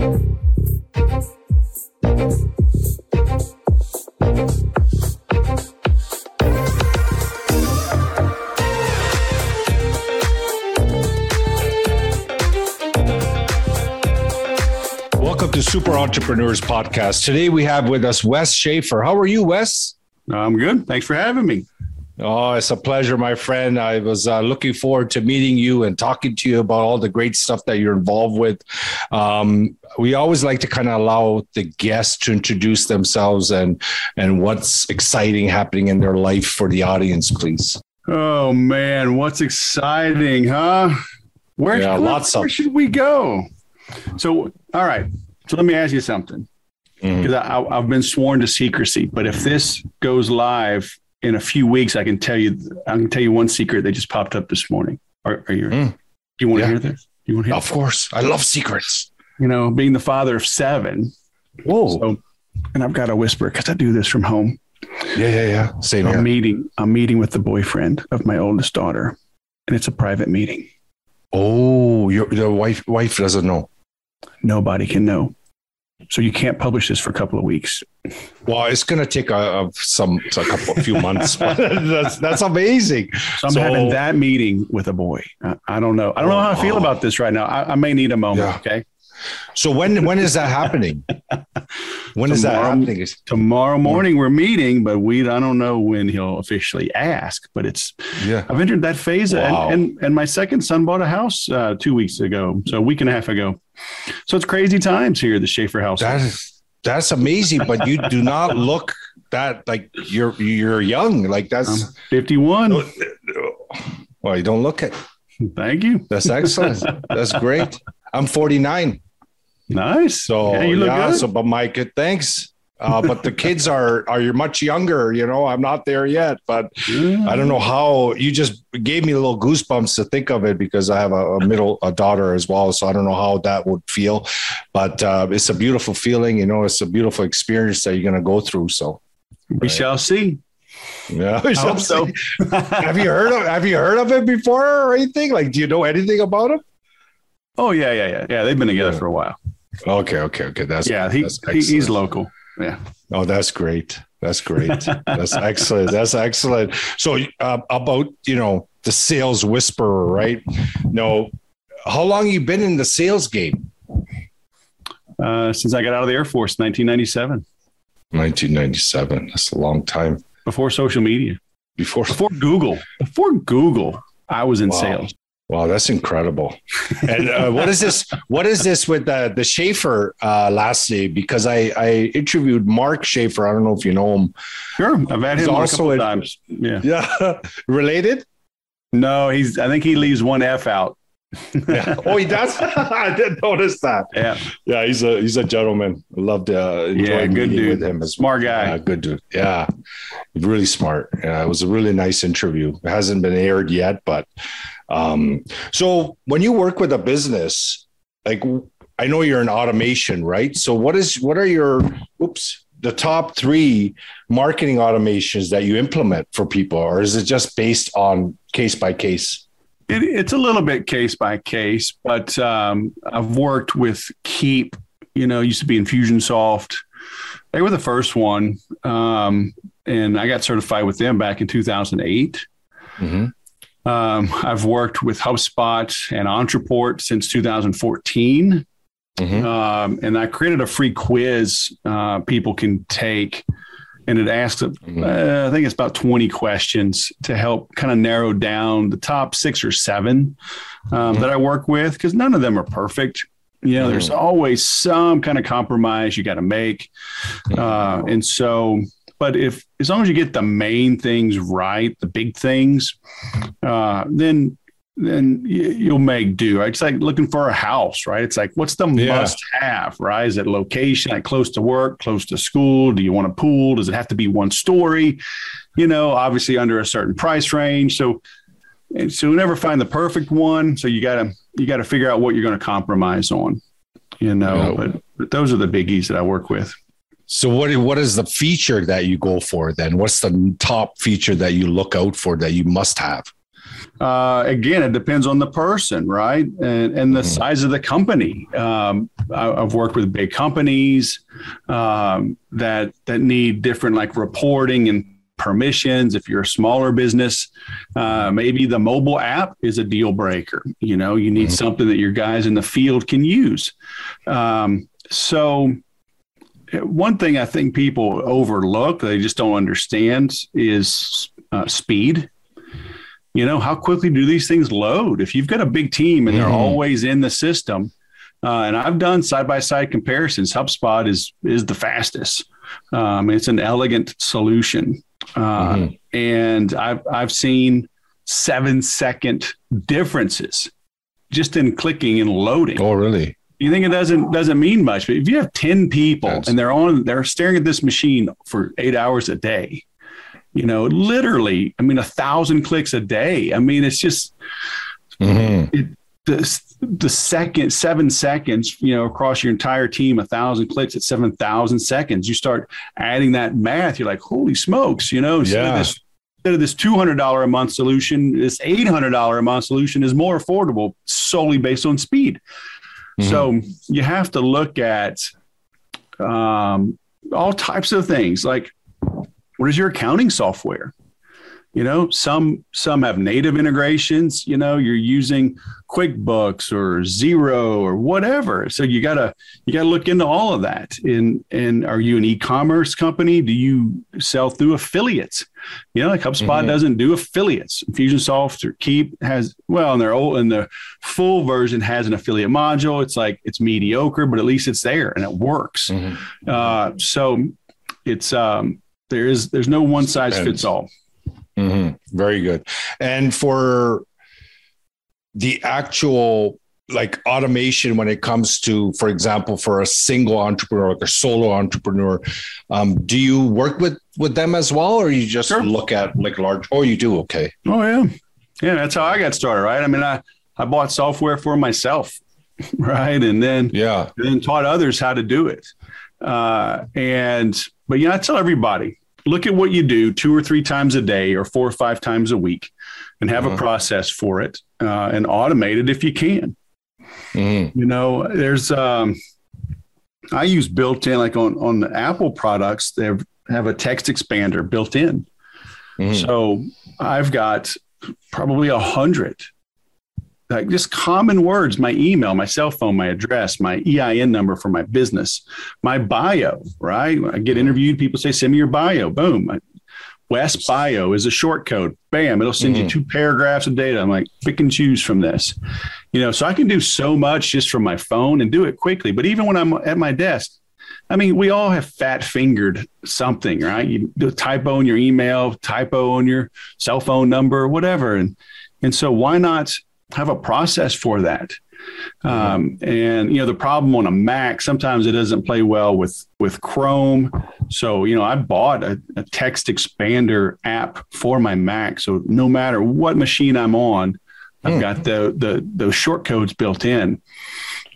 Welcome to Super Entrepreneurs Podcast. Today we have with us Wes Schaefer. How are you, Wes? I'm good. Thanks for having me. Oh, it's a pleasure, my friend. I was uh, looking forward to meeting you and talking to you about all the great stuff that you're involved with. Um, we always like to kind of allow the guests to introduce themselves and and what's exciting happening in their life for the audience, please. Oh man, what's exciting, huh? Where, Yeah, where- lots of- where should we go? So, all right. So let me ask you something because I, I've been sworn to secrecy. But if this goes live in a few weeks, I can tell you. I can tell you one secret that just popped up this morning. Are, are you? Mm. You want to Yeah. hear this? You want to hear? Of course, I love secrets. You know, being the father of seven. Whoa! So, and I've got to whisper because I do this from home. yeah, yeah, yeah. Same I'm here. meeting. I'm meeting with the boyfriend of my oldest daughter, and it's a private meeting. Oh, your the wife wife doesn't know. Nobody can know. So you can't publish this for a couple of weeks. Well, it's going to take a, a some a couple a few months. that's that's amazing. So I'm So- having that meeting with a boy. I, I don't know. I don't know how I feel about this right now. I, I may need a moment. Yeah. Okay. So when when is that happening? When is that Tomorrow- happening? Tomorrow morning we're meeting, but we I don't know when he'll officially ask. But it's Yeah. I've entered that phase, Wow. and, and and my second son bought a house uh, two weeks ago, so a week and a half ago. So it's crazy times here at the Schaefer house. That is that's amazing, but you do not look that like you're you're young. Like I'm that's 51. well, you don't look it. Thank you. That's excellent. that's great. I'm 49. Nice. So yeah, yeah, good. so but Mike, thanks. Uh, but the kids are are you much younger, you know. I'm not there yet, but I don't know how you just gave me a little goosebumps to think of it because I have a, a middle a daughter as well. So I don't know how that would feel, but uh, it's a beautiful feeling. You know, it's a beautiful experience that you're going to go through. So We shall see. yeah, I hope so. have you heard of Have you heard of it before or anything? Like, do you know anything about him? oh yeah, yeah, yeah, yeah. They've been together Yeah. for a while. Okay, okay, okay. That's Yeah, he, that's he he's local. Yeah. Oh, that's great. That's great. That's excellent. That's excellent. So, uh, about you know the sales whisperer, right? No, how long you been in the sales game? Uh, since I got out of the Air Force, 1997, 1997. That's a long time. before social media, Before. before Google, before Google, I was in Wow. sales. Wow, that's incredible. And uh, what is this? What is this with the the Schaefer uh, last name? Because I I interviewed Mark Schaefer. I don't know if you know him. Sure, I've had He's him on a also couple in- times. Yeah. Yeah, related. No, he's. I think he leaves one F out. Yeah. Oh, he does. I didn't notice that. Yeah, Yeah, he's a he's a gentleman. I loved uh, Yeah, good dude. with him as smart guy. Yeah, good dude. Yeah, really smart. Yeah, it was a really nice interview. It hasn't been aired yet, but um, so when you work with a business, like I know you're in automation, right? So what is what are your oops the top three marketing automations that you implement for people, or is it just based on case by case? It, it's a little bit case by case, but um, I've worked with Keap. You know, used to be Infusionsoft. They were the first one, um, and I got certified with them back in 2008. Mhm. Um, I've worked with HubSpot and Ontraport since 2014. Mhm. Um, and I created a free quiz uh, people can take. And it asks, uh, Mhm. I think it's about 20 questions to help kind of narrow down the top six or seven um, Mhm. that I work with because none of them are perfect. You know, there's always some kind of compromise you got to make. Uh, and so, but if as long as you get the main things right, the big things, uh, then then you'll make do. Right? It's like looking for a house, right? It's like what's the Yeah. must have, right? Is it location, like close to work, close to school? Do you want a pool? Does it have to be one story? You know, obviously under a certain price range. So, so you never find the perfect one. So you gotta you gotta figure out what you're going to compromise on. You know, Yeah. but, but those are the biggies that I work with. So what what is the feature that you go for then? What's the top feature that you look out for that you must have? Uh, again, it depends on the person, right? And, and the mm-hmm. size of the company. Um, I, have worked with big companies um, that that need different like reporting and permissions. If you're a smaller business, uh, maybe the mobile app is a deal breaker. You know, you need mm-hmm. something that your guys in the field can use. Um, so, one thing I think people overlook, they just don't understand, is uh, speed. You know, how quickly do these things load? If you've got a big team and they're mm-hmm. always in the system, uh, and I've done side by side comparisons, HubSpot is is the fastest. Um, it's an elegant solution. Uh, mm-hmm. And I've, I've seen seven second differences just in clicking and loading. Oh, really? You think it doesn't doesn't mean much, but if you have ten people That's... and they're on, they're staring at this machine for eight hours a day. You know, literally, I mean, a thousand clicks a day. I mean, it's just mm-hmm. it, the, the second seven seconds, you know, across your entire team, a thousand clicks at seven thousand seconds. You start adding that math, you're like, holy smokes, you know, instead yeah. of this instead of this two hundred dollar a month solution, this eight hundred dollar a month solution is more affordable solely based on speed. Mm-hmm. So you have to look at um, all types of things like what is your accounting software? You know some some have native integrations you know you're using quickbooks or Xero or whatever. So you gotta you gotta look into all of that. And and are you an e-commerce company? Do you sell through affiliates? You know like hubspot mm-hmm. doesn't do affiliates. Infusionsoft or Keap has well and their old and the full version has an affiliate module. It's like it's mediocre but at least it's there and it works. Mm-hmm. uh, so it's um there is there's no one size fits all Mm-hmm. Very good. And for the actual like automation when it comes to, for example, for a single entrepreneur, like a solo entrepreneur, um, do you work with with them as well, or you just sure. look at like large? Oh, you do. Okay. Oh yeah, yeah. That's how I got started. Right. I mean, I I bought software for myself, right, and then yeah, and then taught others how to do it. Uh, and but yeah, I tell everybody, look at what you do two or three times a day or four or five times a week and have uh-huh. a process for it uh, and automate it if you can. Mm-hmm. You know, there's, um, I use built in, like on, on the Apple products, they have a text expander built in. Mm-hmm. So I've got probably a hundred like just common words my email my cell phone my address my ein number for my business my bio right? I get interviewed people say send me your bio. Boom. West bio is a short code. Bam it'll send mm-hmm. you two paragraphs of data. I'm like pick and choose from this. You know so i can do so much just from my phone and do it quickly. But even when i'm at my desk I mean, we all have fat fingered something, right? You do a typo in your email, typo on your cell phone number, whatever. And and so why not have a process for that. Um, and you know the problem on a Mac sometimes it doesn't play well with with Chrome. So you know I bought a, a text expander app for my Mac. So no matter what machine I'm on, I've hmm. got the the those short codes built in,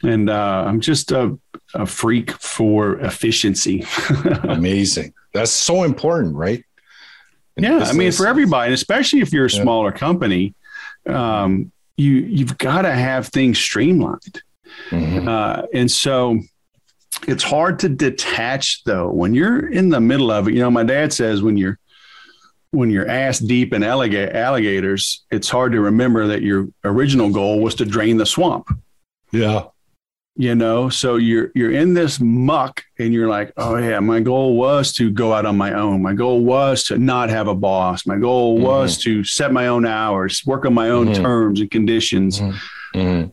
and uh, I'm just a, a freak for efficiency. Amazing. That's so important, right? In yeah, business. I mean for everybody, and especially if you're a smaller yeah. company. Um, you you've got to have things streamlined. Mm-hmm. Uh, and so it's hard to detach though when you're in the middle of it. You know, my dad says when you're when you're ass deep in alligators, it's hard to remember that your original goal was to drain the swamp. Yeah you know so you're you're in this muck and you're like oh yeah my goal was to go out on my own my goal was to not have a boss my goal mm-hmm. was to set my own hours work on my own mm-hmm. terms and conditions mm-hmm.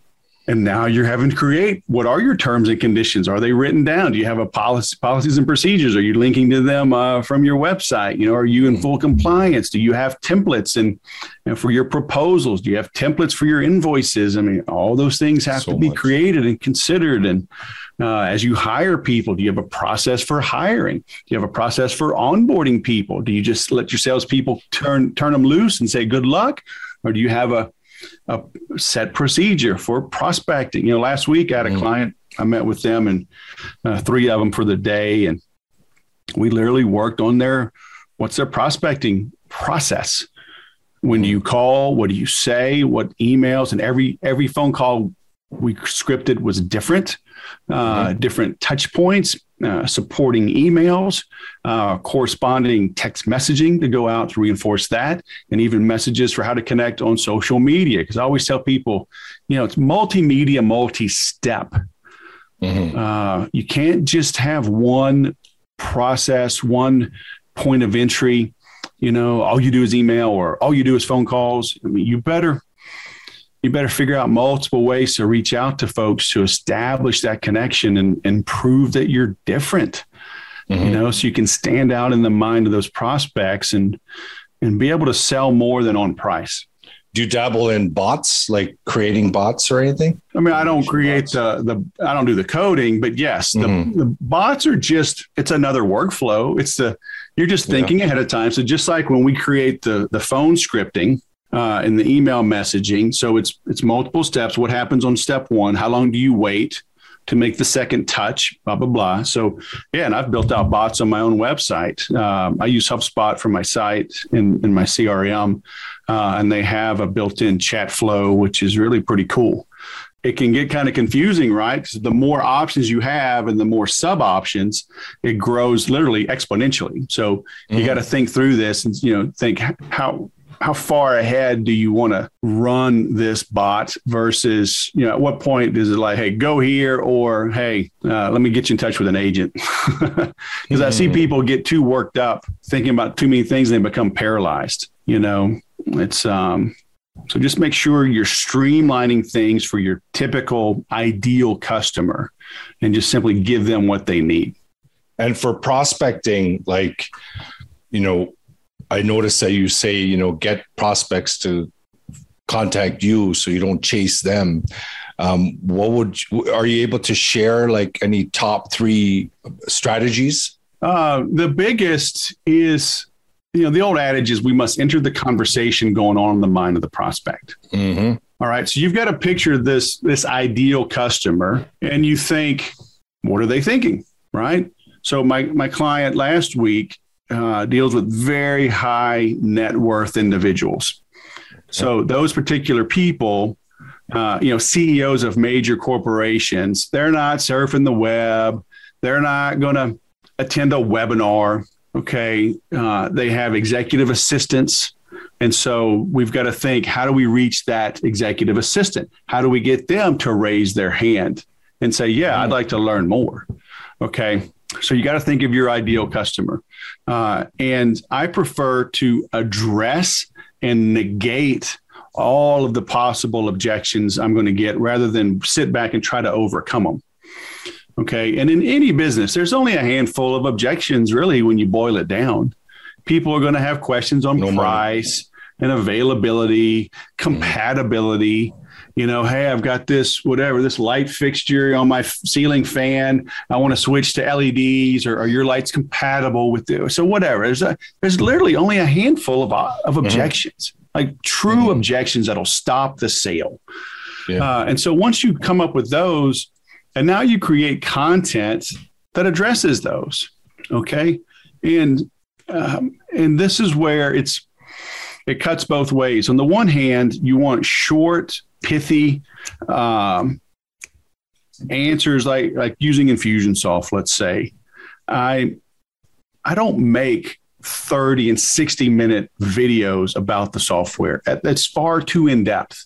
And now you're having to create what are your terms and conditions? Are they written down? Do you have a policy, policies and procedures? Are you linking to them uh, from your website? You know, are you in full compliance? Do you have templates and, and for your proposals? Do you have templates for your invoices? I mean, all those things have so to be much. created and considered. And uh, as you hire people, do you have a process for hiring? Do you have a process for onboarding people? Do you just let your salespeople turn turn them loose and say good luck, or do you have a a set procedure for prospecting. You know, last week I had a mm. client, I met with them and uh, three of them for the day, and we literally worked on their what's their prospecting process. when do you call? What do you say? What emails? And every every phone call we scripted was different, uh, mm-hmm. different touch points, uh, supporting emails, uh, corresponding text messaging to go out to reinforce that, and even messages for how to connect on social media. Because I always tell people, you know, it's multimedia, multi step. Mm-hmm. Uh, you can't just have one process, one point of entry. You know, all you do is email or all you do is phone calls. I mean, you better you better figure out multiple ways to reach out to folks to establish that connection and, and prove that you're different. Mm-hmm. You know, so you can stand out in the mind of those prospects and and be able to sell more than on price do you dabble in bots like creating bots or anything i mean i don't create the the i don't do the coding but yes the, mm-hmm. the bots are just it's another workflow it's the you're just thinking yeah. ahead of time so just like when we create the the phone scripting uh, and the email messaging so it's it's multiple steps what happens on step one how long do you wait to make the second touch, blah, blah, blah. So, yeah, and I've built out bots on my own website. Um, I use HubSpot for my site in, in my CRM, uh, and they have a built in chat flow, which is really pretty cool. It can get kind of confusing, right? Because the more options you have and the more sub options, it grows literally exponentially. So mm-hmm. you got to think through this and you know think how how far ahead do you want to run this bot versus you know at what point is it like hey go here or hey uh, let me get you in touch with an agent because mm-hmm. i see mm-hmm. people get too worked up thinking about too many things and they become paralyzed you know it's um so just make sure you're streamlining things for your typical ideal customer and just simply give them what they need and for prospecting like you know I noticed that you say, you know, get prospects to contact you so you don't chase them. Um, what would are you able to share like any top three strategies? Uh, the biggest is you know the old adage is we must enter the conversation going on in the mind of the prospect. Mm-hmm. All right, so you've got to picture this this ideal customer, and you think, what are they thinking, right? So my my client last week uh, deals with very high net worth individuals. So those particular people, uh, you know, CEOs of major corporations, they're not surfing the web. They're not going to attend a webinar. Okay, uh, they have executive assistants. And so we've got to think how do we reach that executive assistant? How do we get them to raise their hand and say, yeah, I'd like to learn more? Okay. So you got to think of your ideal customer. Uh, and I prefer to address and negate all of the possible objections I'm going to get rather than sit back and try to overcome them. Okay. And in any business, there's only a handful of objections, really, when you boil it down. People are going to have questions on no price money. and availability, compatibility, you know, hey, I've got this whatever this light fixture on my ceiling fan. I want to switch to LEDs, or are your lights compatible with this? So whatever. There's a there's literally only a handful of uh, of mm-hmm. objections, mm-hmm. like true mm-hmm. objections that'll stop the sale. Yeah. Uh, and so once you come up with those, and now you create content that addresses those. Okay, and um, and this is where it's it cuts both ways. On the one hand, you want short pithy um, answers like like using Infusionsoft, let's say. I I don't make 30 and 60 minute videos about the software. That's far too in depth.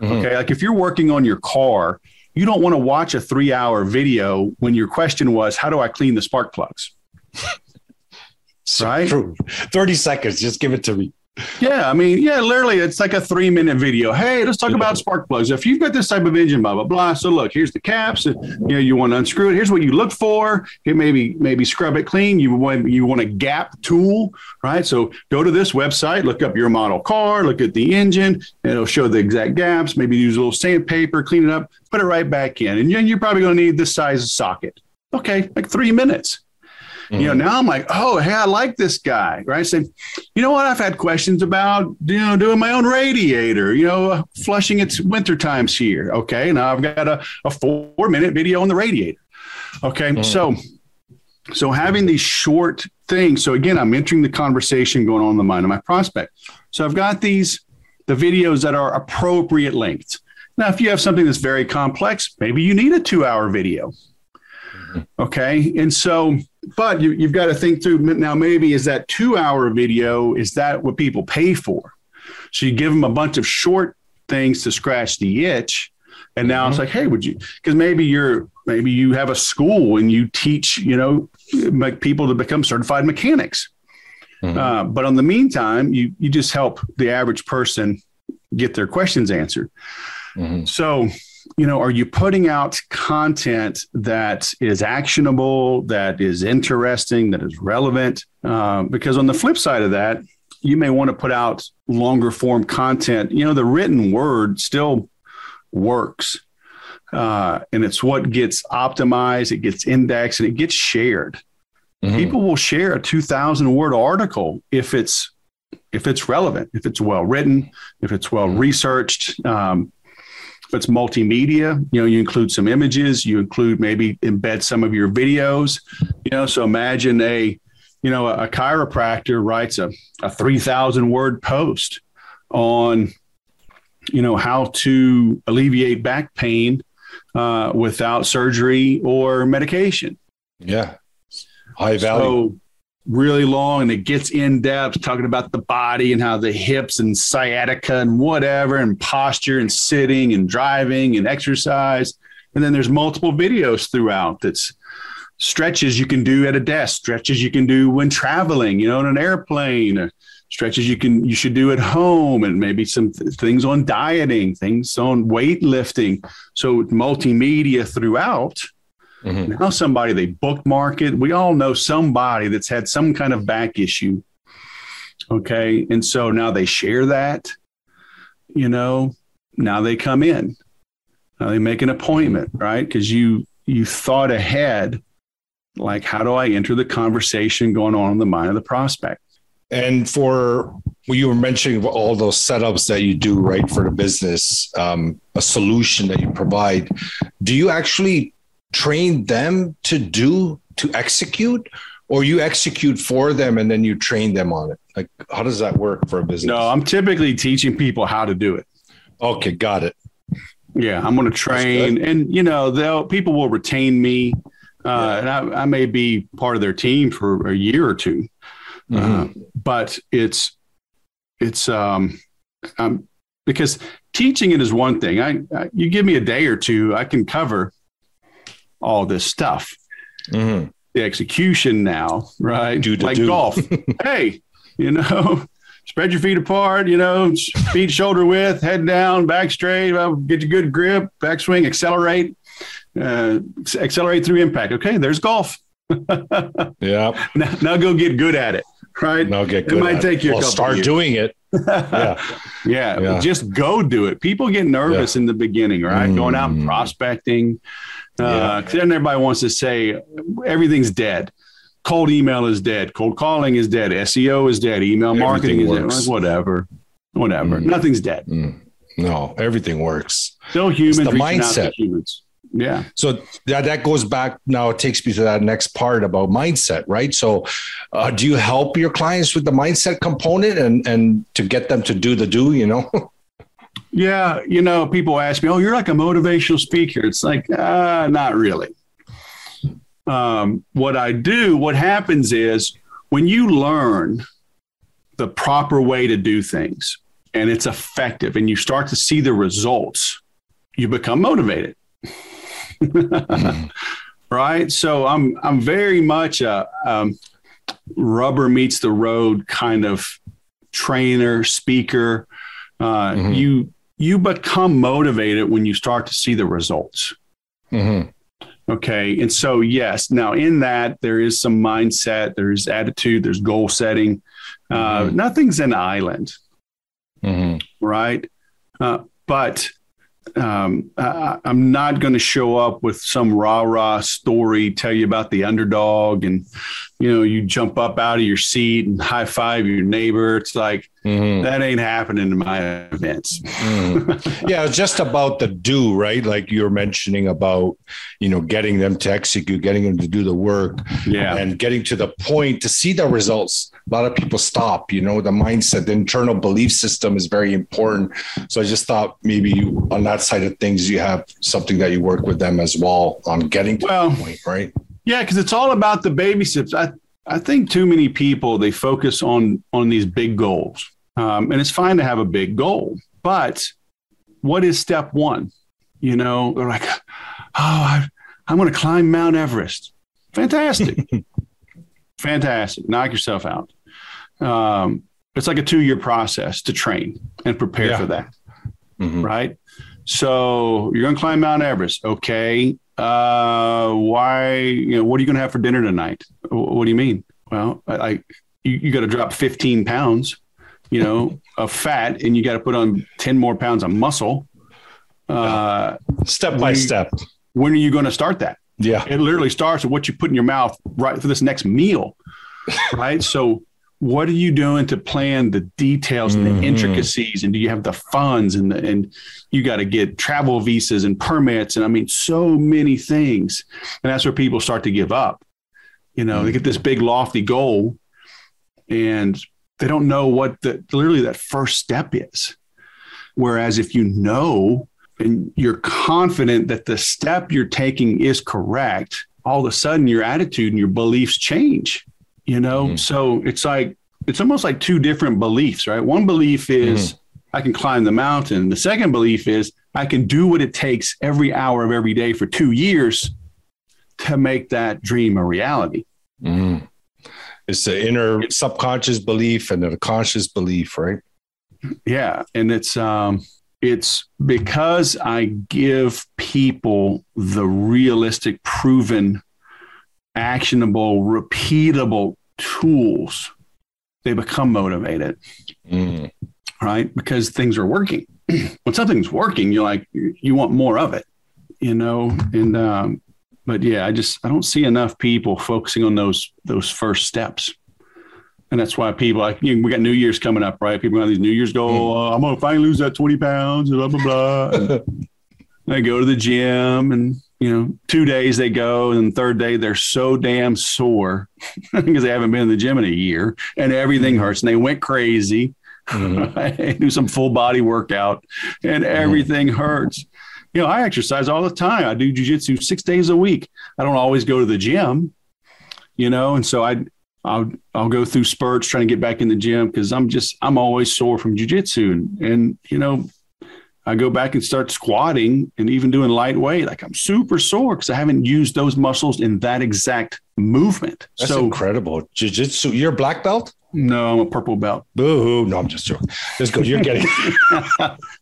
Mm-hmm. Okay. Like if you're working on your car, you don't want to watch a three hour video when your question was, How do I clean the spark plugs? right? True. 30 seconds. Just give it to me. Yeah, I mean, yeah, literally, it's like a three minute video. Hey, let's talk about spark plugs. If you've got this type of engine, blah blah blah. So look, here's the caps. You know, you want to unscrew it. Here's what you look for. It maybe maybe scrub it clean. You want you want a gap tool, right? So go to this website, look up your model car, look at the engine. And it'll show the exact gaps. Maybe use a little sandpaper, clean it up, put it right back in, and you're probably going to need this size socket. Okay, like three minutes. Mm-hmm. You know, mm-hmm. now I'm like, oh, hey, I like this guy, right? So, you know what? I've had questions about, you know, doing my own radiator, you know, flushing its winter times here. Okay. Now I've got a, a four minute video on the radiator. Okay. Mm-hmm. So, so having these short things. So again, I'm entering the conversation going on in the mind of my prospect. So I've got these the videos that are appropriate length. Now, if you have something that's very complex, maybe you need a two hour video. Okay. And so, but you, you've got to think through now, maybe is that two hour video, is that what people pay for? So you give them a bunch of short things to scratch the itch. And now mm-hmm. it's like, hey, would you? Because maybe you're maybe you have a school and you teach, you know, make people to become certified mechanics. Mm-hmm. Uh, but on the meantime, you you just help the average person get their questions answered. Mm-hmm. So, you know, are you putting out content that is actionable, that is interesting, that is relevant? Uh, because on the flip side of that, you may want to put out longer form content. You know, the written word still works. Uh, and it's what gets optimized, it gets indexed, and it gets shared. Mm-hmm. People will share a 2,000 word article if it's if it's relevant, if it's well written, if it's well mm-hmm. researched. Um, if it's multimedia, you know, you include some images, you include maybe embed some of your videos. You know, so imagine a you know, a, a chiropractor writes a, a 3,000 word post on, you know, how to alleviate back pain uh, without surgery or medication. Yeah. High value. So really long and it gets in depth talking about the body and how the hips and sciatica and whatever and posture and sitting and driving and exercise. And then there's multiple videos throughout that's stretches you can do at a desk, stretches you can do when traveling, you know, in an airplane, stretches you can you should do at home, and maybe some th- things on dieting, things on weightlifting. So multimedia throughout. Mm-hmm. Now somebody they bookmark it. We all know somebody that's had some kind of back issue. Okay, and so now they share that. You know, now they come in. Now they make an appointment, right? Because you you thought ahead like, how do I enter the conversation going on in the mind of the prospect? And for well, you were mentioning all those setups that you do right for the business, um, a solution that you provide. Do you actually train them to do to execute, or you execute for them and then you train them on it? Like, how does that work for a business? No, I'm typically teaching people how to do it. Okay, got it. Yeah, I'm going to train, and you know, they'll people will retain me uh, and I, I, may be part of their team for a year or 2 uh, mm-hmm. uh, but it's it's um, um, because teaching it is one thing. I, I, you give me a day or two, I can cover all this stuff. Mm-hmm. The execution now, right? Do like do. golf. hey, you know, spread your feet apart. You know, feet shoulder width, head down, back straight. Get your good grip, backswing, accelerate uh, accelerate through impact. Okay, there's golf. yeah. Now, now, go get good at it. Right. Now get good. It might take you. Well, start doing it. yeah. yeah. yeah. Just go do it. People get nervous yeah. in the beginning, right? Mm. Going out and mm. prospecting. Uh, yeah. Then everybody wants to say everything's dead. Cold email is dead. Cold calling is dead. SEO is dead. Email everything marketing works. is dead. Whatever. Whatever. Mm. Nothing's dead. Mm. No, everything works. Still humans. It's the mindset. humans. Yeah. So that that goes back now. It takes me to that next part about mindset, right? So, uh, do you help your clients with the mindset component and and to get them to do the do? You know. yeah, you know, people ask me, "Oh, you're like a motivational speaker." It's like, uh, not really. Um, what I do, what happens is when you learn the proper way to do things and it's effective, and you start to see the results, you become motivated right? So I'm I'm very much a um, rubber meets the road kind of trainer, speaker. Uh, mm-hmm. You you become motivated when you start to see the results. Mm-hmm. Okay, and so yes, now in that there is some mindset, there's attitude, there's goal setting. Uh, mm-hmm. Nothing's an island, mm-hmm. right? Uh, but um, I, am not going to show up with some rah rah story, tell you about the underdog, and you know, you jump up out of your seat and high five your neighbor. It's like Mm-hmm. That ain't happening in my events. mm. Yeah, it's just about the do, right? Like you're mentioning about, you know, getting them to execute, getting them to do the work, yeah, and getting to the point to see the results. A lot of people stop. You know, the mindset, the internal belief system is very important. So I just thought maybe you, on that side of things, you have something that you work with them as well on getting to well, point, right? Yeah, because it's all about the baby steps. I I think too many people they focus on on these big goals um, and it's fine to have a big goal, but what is step one? You know, they're like, oh, I, I'm going to climb Mount Everest. Fantastic. Fantastic. Knock yourself out. Um, it's like a two year process to train and prepare yeah. for that. Mm-hmm. Right. So you're going to climb Mount Everest. Okay. Uh, why, you know, what are you going to have for dinner tonight? What do you mean? Well, I, I you, you got to drop 15 pounds you know, of fat and you got to put on 10 more pounds of muscle. Uh, step by step. When are you going to start that? Yeah. It literally starts with what you put in your mouth right for this next meal. right. So, what are you doing to plan the details and the mm-hmm. intricacies? And do you have the funds and the, and you got to get travel visas and permits and I mean so many things. And that's where people start to give up. You know, mm-hmm. they get this big lofty goal and they don't know what the literally that first step is. Whereas if you know and you're confident that the step you're taking is correct, all of a sudden your attitude and your beliefs change. You know, mm-hmm. so it's like it's almost like two different beliefs, right? One belief is mm-hmm. I can climb the mountain. The second belief is I can do what it takes every hour of every day for two years to make that dream a reality. Mm. It's the inner subconscious belief and the conscious belief, right? Yeah, and it's um it's because I give people the realistic, proven, actionable, repeatable tools, they become motivated. Mm. Right? Because things are working. when something's working, you're like, you want more of it, you know? And um, but yeah, I just I don't see enough people focusing on those those first steps. And that's why people like you know, we got New Year's coming up, right? People have these New Year's goal. Mm. Oh, I'm gonna finally lose that 20 pounds, blah blah blah. I go to the gym and you know, two days they go, and third day they're so damn sore because they haven't been in the gym in a year and everything mm-hmm. hurts and they went crazy. Mm-hmm. do some full body workout and mm-hmm. everything mm-hmm. hurts you know, I exercise all the time. I do jujitsu six days a week. I don't always go to the gym, you know, and so I I'll I'll go through spurts trying to get back in the gym because I'm just I'm always sore from jujitsu and and you know I go back and start squatting and even doing lightweight like I'm super sore because I haven't used those muscles in that exact movement. That's so incredible. Jiu-jitsu, you're a black belt? No, I'm a purple belt. Boo! No, I'm just joking. Just go. You're getting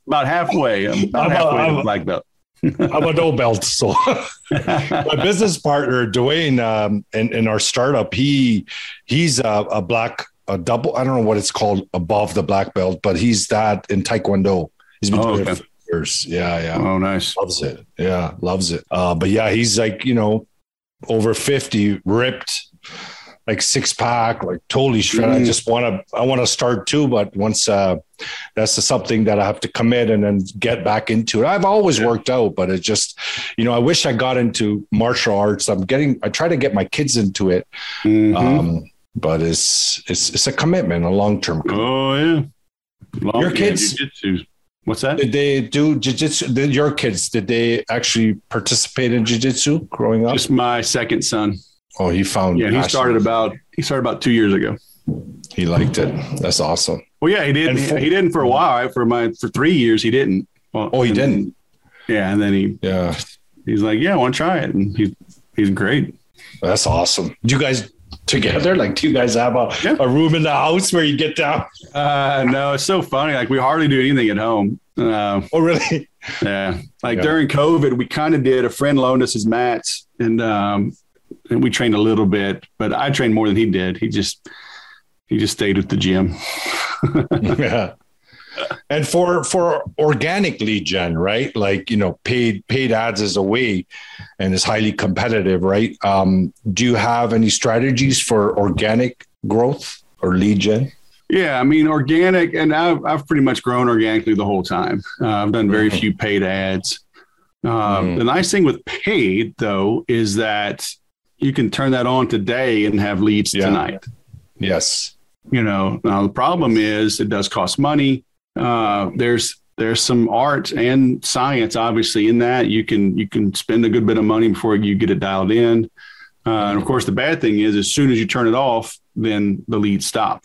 about halfway. I'm about I'm halfway a, I'm, to black belt. I'm a no belt. So my business partner Dwayne um, in, in our startup, he he's a, a black a double. I don't know what it's called above the black belt, but he's that in Taekwondo. He's been oh, doing okay. it for years. Yeah, yeah. Oh, nice. Loves it. Yeah, loves it. Uh, but yeah, he's like you know over fifty, ripped like six pack, like totally shredded. Mm. I just want to, I want to start too, but once uh, that's something that I have to commit and then get back into it. I've always yeah. worked out, but it just, you know, I wish I got into martial arts. I'm getting, I try to get my kids into it. Mm-hmm. Um, but it's, it's, it's a commitment, a long-term commitment. Oh yeah. Long, Your kids, yeah, What's that? Did they do jiu-jitsu? Your kids, did they actually participate in jiu-jitsu growing up? Just my second son. Oh, he found. Yeah, he started about he started about two years ago. He liked it. That's awesome. Well, yeah, he did. For, he didn't for a while. For my for three years, he didn't. Well, oh, he didn't. yeah, and then he yeah he's like, yeah, I want to try it, and he's he's great. That's awesome. Do you guys together? Like, do you guys have a, yeah. a room in the house where you get down? Uh, no, it's so funny. Like, we hardly do anything at home. Uh, oh, really? Yeah. Like yeah. during COVID, we kind of did. A friend loaned us his mats, and um, and we trained a little bit, but I trained more than he did. He just he just stayed at the gym. yeah. And for for organic lead gen, right? Like you know, paid paid ads is a way, and is highly competitive, right? Um, do you have any strategies for organic growth or lead gen? Yeah, I mean, organic, and I've, I've pretty much grown organically the whole time. Uh, I've done very mm-hmm. few paid ads. Uh, mm. The nice thing with paid, though, is that you can turn that on today and have leads yeah. tonight. Yes. You know, now the problem is it does cost money. Uh, there's there's some art and science obviously in that. You can you can spend a good bit of money before you get it dialed in. Uh, and of course the bad thing is as soon as you turn it off then the leads stop.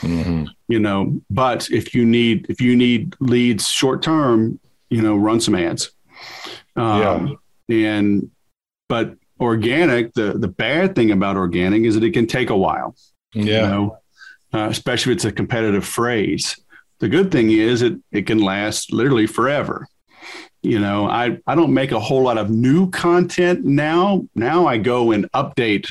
Mm-hmm. you know but if you need if you need leads short term you know run some ads. Um, yeah. and but organic the the bad thing about organic is that it can take a while. Yeah. You know, uh, especially if it's a competitive phrase the good thing is it, it can last literally forever. You know, I, I don't make a whole lot of new content now. Now I go and update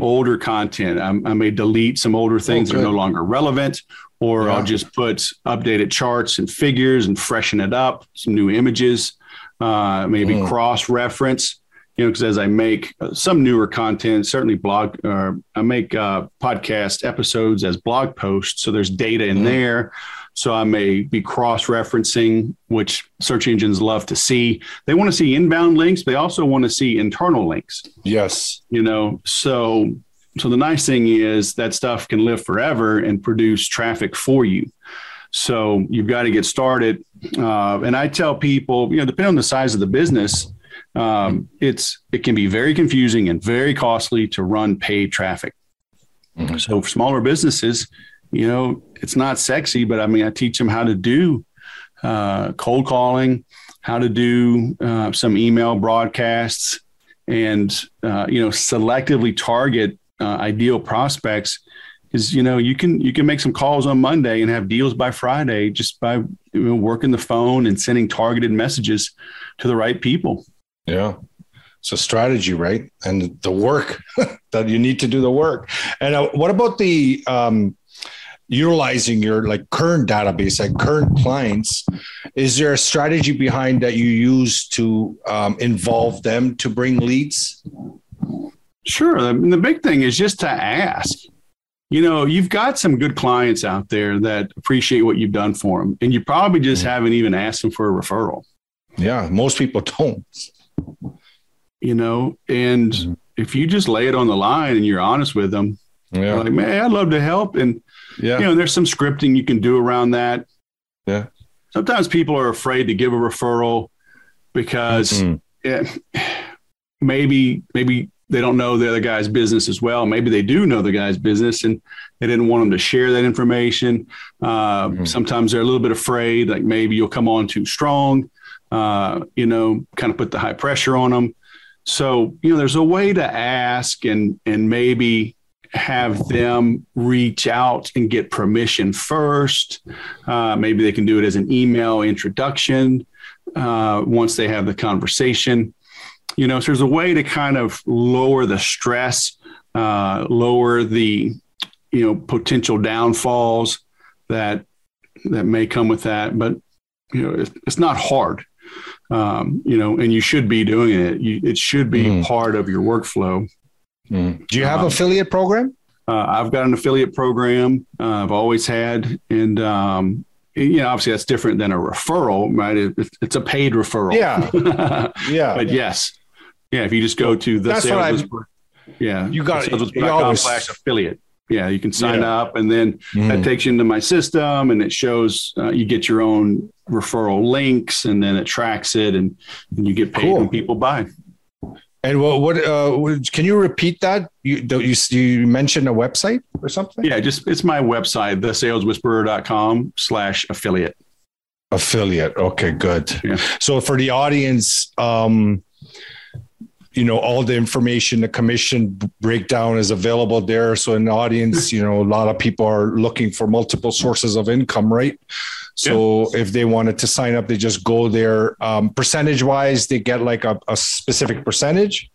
older content. I, I may delete some older things that are no longer relevant, or yeah. I'll just put updated charts and figures and freshen it up, some new images, uh, maybe mm. cross reference. You know, because as I make uh, some newer content, certainly blog, uh, I make uh, podcast episodes as blog posts, so there's data in mm. there. So I may be cross referencing, which search engines love to see. They want to see inbound links. They also want to see internal links. Yes. You know, so so the nice thing is that stuff can live forever and produce traffic for you. So you've got to get started. Uh, and I tell people, you know, depending on the size of the business, um, it's it can be very confusing and very costly to run paid traffic. Mm-hmm. So for smaller businesses, you know, it's not sexy, but I mean, I teach them how to do uh, cold calling, how to do uh, some email broadcasts, and uh, you know, selectively target uh, ideal prospects. Is you know, you can you can make some calls on Monday and have deals by Friday just by you know, working the phone and sending targeted messages to the right people. Yeah. So strategy, right? And the work that you need to do the work. And uh, what about the um, utilizing your like current database like current clients is there a strategy behind that you use to um, involve them to bring leads sure the, the big thing is just to ask you know you've got some good clients out there that appreciate what you've done for them and you probably just mm-hmm. haven't even asked them for a referral yeah most people don't you know and mm-hmm. if you just lay it on the line and you're honest with them yeah. like man i'd love to help and yeah. You know, there's some scripting you can do around that. Yeah. Sometimes people are afraid to give a referral because mm-hmm. it, maybe maybe they don't know the other guy's business as well. Maybe they do know the guy's business and they didn't want them to share that information. Uh, mm-hmm. Sometimes they're a little bit afraid, like maybe you'll come on too strong, uh, you know, kind of put the high pressure on them. So, you know, there's a way to ask and and maybe have them reach out and get permission first. Uh, maybe they can do it as an email introduction uh, once they have the conversation. You know, so there's a way to kind of lower the stress, uh, lower the you know potential downfalls that that may come with that. But you know, it's, it's not hard. Um, you know, and you should be doing it. You, it should be mm. part of your workflow. Mm. Do you have um, affiliate program? Uh, I've got an affiliate program. Uh, I've always had, and um, you know, obviously that's different than a referral, right? It, it's a paid referral. Yeah, yeah. But yes, yeah. If you just go to the that's sales, yeah, you got it. slash affiliate. Yeah, you can sign yeah. up, and then mm. that takes you into my system, and it shows uh, you get your own referral links, and then it tracks it, and, and you get paid cool. when people buy. And what, what, uh, can you repeat that? You, don't you, you mentioned a website or something? Yeah, just it's my website, thesaleswhisperer.com slash affiliate. Affiliate. Okay, good. Yeah. So for the audience, um, you know, all the information, the commission breakdown is available there. So in the audience, you know, a lot of people are looking for multiple sources of income, right? So yeah. if they wanted to sign up, they just go there. Um, percentage wise, they get like a, a, specific percentage.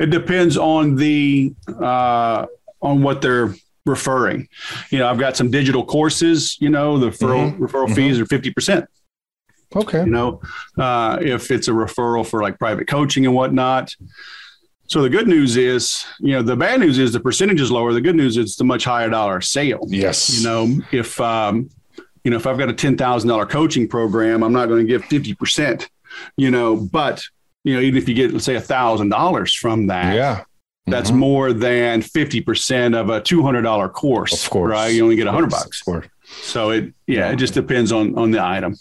It depends on the uh, on what they're referring. You know, I've got some digital courses. You know, the referral, mm-hmm. referral mm-hmm. fees are fifty percent. Okay. You know, uh, if it's a referral for like private coaching and whatnot. So the good news is, you know, the bad news is the percentage is lower. The good news is it's a much higher dollar sale. Yes. You know, if um, you know, if I've got a ten thousand dollar coaching program, I'm not going to give fifty percent. You know, but you know, even if you get let's say a thousand dollars from that, yeah, that's mm-hmm. more than fifty percent of a two hundred dollar course. Of course, right? You only get a hundred bucks. Of course. So it, yeah, it just depends on on the item.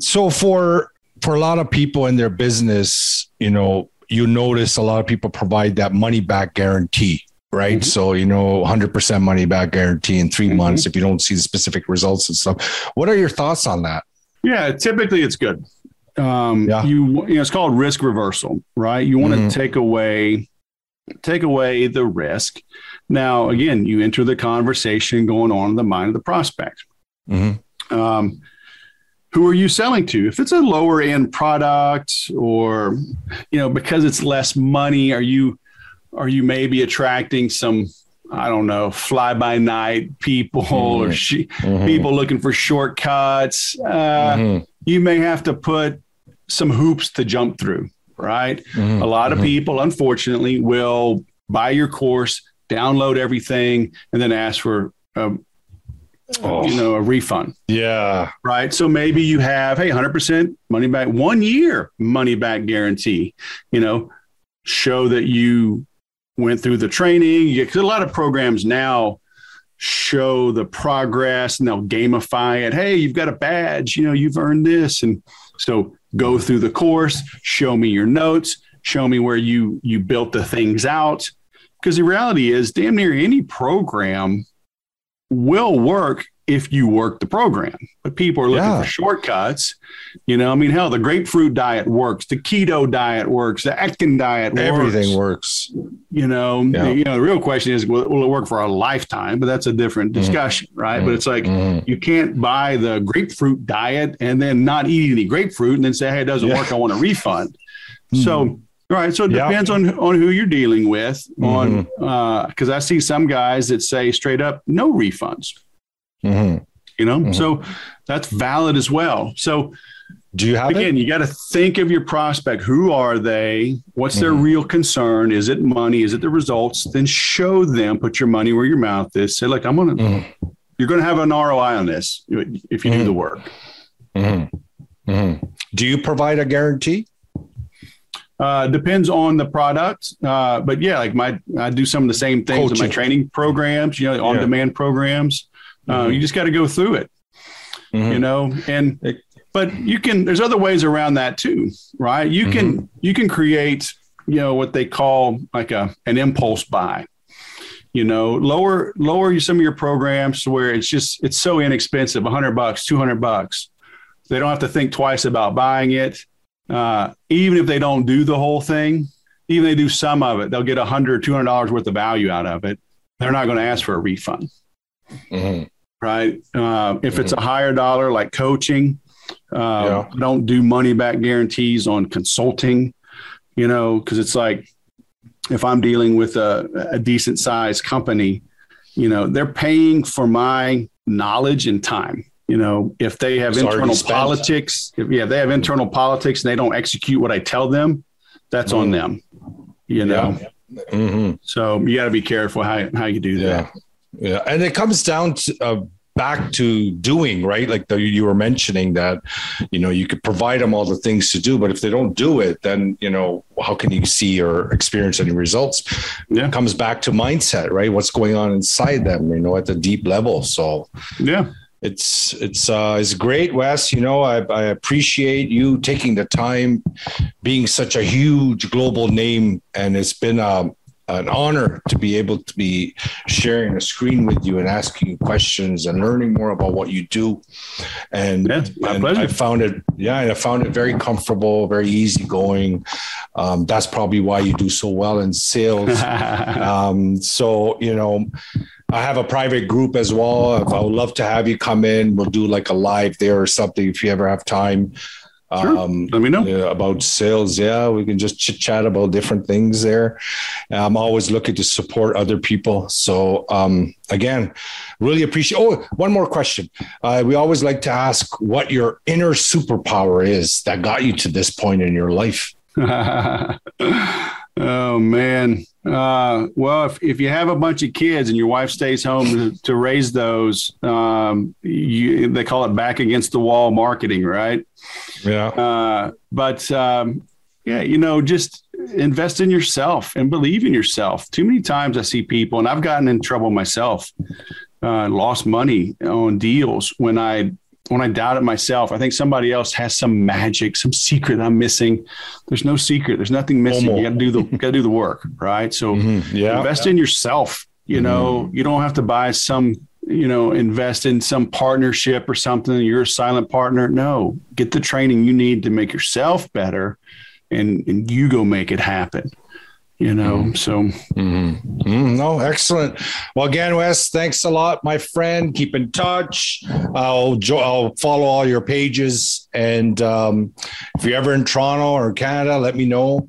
So for for a lot of people in their business, you know, you notice a lot of people provide that money back guarantee, right? Mm-hmm. So, you know, 100% money back guarantee in 3 mm-hmm. months if you don't see the specific results and stuff. What are your thoughts on that? Yeah, typically it's good. Um, yeah. you, you know, it's called risk reversal, right? You want to mm-hmm. take away take away the risk. Now, again, you enter the conversation going on in the mind of the prospect. Mm-hmm. Um, who are you selling to? If it's a lower end product or, you know, because it's less money, are you, are you maybe attracting some, I don't know, fly by night people mm-hmm. or she, mm-hmm. people looking for shortcuts? Uh, mm-hmm. You may have to put some hoops to jump through, right? Mm-hmm. A lot of mm-hmm. people, unfortunately, will buy your course, download everything, and then ask for um, oh. you know, a refund. Yeah. Right. So maybe you have, hey, 100% money back, one year money back guarantee, you know, show that you went through the training. Because a lot of programs now show the progress and they'll gamify it. Hey, you've got a badge, you know, you've earned this. And so go through the course, show me your notes, show me where you you built the things out. Because the reality is, damn near any program will work if you work the program. But people are looking yeah. for shortcuts. You know, I mean, hell, the grapefruit diet works, the keto diet works, the Atkins diet Everything works. You know, yeah. you know, the real question is will, will, it work for a lifetime? But that's a different mm-hmm. discussion, mm-hmm. right? Mm-hmm. But it's like mm-hmm. you can't buy the grapefruit diet and then not eat any grapefruit and then say, hey, it doesn't yeah. work. I want a refund. So mm-hmm. Right. So it depends on on who you're dealing with. On because mm-hmm. uh, I see some guys that say straight up no refunds. Mm-hmm. You know, mm-hmm. so that's valid as well. So do you have again? It? You got to think of your prospect. Who are they? What's their mm-hmm. real concern? Is it money? Is it the results? Then show them. Put your money where your mouth is. Say, like, I'm gonna. Mm-hmm. You're gonna have an ROI on this if you do the mm-hmm. work. Do you provide a guarantee? Uh, depends on the product, uh, but yeah, like my I do some of the same things Coaching. in my training programs. You know, on demand yeah. programs. Uh, mm-hmm. You just got to go through it. Mm-hmm. You know, and but you can. There's other ways around that too, right? You can mm-hmm. you can create you know what they call like a an impulse buy. You know, lower lower some of your programs where it's just it's so inexpensive, hundred bucks, two hundred bucks. They don't have to think twice about buying it uh, even if they don't do the whole thing, even they do some of it, they'll get a hundred, two hundred dollars worth of value out of it. They're not going to ask for a refund, mm-hmm. right? Uh, if mm-hmm. it's a higher dollar like coaching, uh, yeah. don't do money back guarantees on consulting, you know, because it's like if I'm dealing with a, a decent sized company, you know, they're paying for my knowledge and time you know, if they have it's internal politics, if, yeah, they have internal politics and they don't execute what I tell them, that's mm. on them. You know, yeah. mm-hmm. so you got to be careful how how you do that. Yeah, yeah. and it comes down to. Uh, back to doing right like the, you were mentioning that you know you could provide them all the things to do but if they don't do it then you know how can you see or experience any results yeah. it comes back to mindset right what's going on inside them you know at the deep level so yeah it's it's uh, it's great, Wes. You know, I, I appreciate you taking the time, being such a huge global name, and it's been um, an honor to be able to be sharing a screen with you and asking you questions and learning more about what you do. And, yeah, and I found it, yeah, and I found it very comfortable, very easygoing. Um, that's probably why you do so well in sales. um, so, you know, I have a private group as well. I would love to have you come in. We'll do like a live there or something if you ever have time. Sure. Um, Let me know yeah, about sales. Yeah, we can just chit chat about different things there. I'm always looking to support other people. So um, again, really appreciate. Oh, one more question. Uh, we always like to ask what your inner superpower is that got you to this point in your life. Oh man. Uh, well, if, if you have a bunch of kids and your wife stays home to, to raise those, um, you, they call it back against the wall marketing, right? Yeah. Uh, but um, yeah, you know, just invest in yourself and believe in yourself. Too many times I see people, and I've gotten in trouble myself, uh, lost money on deals when I when I doubt it myself, I think somebody else has some magic, some secret I'm missing. There's no secret. There's nothing missing. Almost. You got to do the got to do the work, right? So mm-hmm. yeah, invest yeah. in yourself. You mm-hmm. know, you don't have to buy some. You know, invest in some partnership or something. You're a silent partner. No, get the training you need to make yourself better, and and you go make it happen you know mm-hmm. so. Mm-hmm. Mm, no excellent. Well again wes thanks a lot my friend. Keep in touch. I'll jo- i'll follow all your pages. And um, if you're ever in toronto or canada let me know.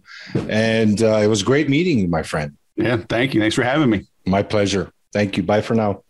And uh, it was great meeting you my friend. Yeah thank you. Thanks for having me. My pleasure. Thank you. Bye for now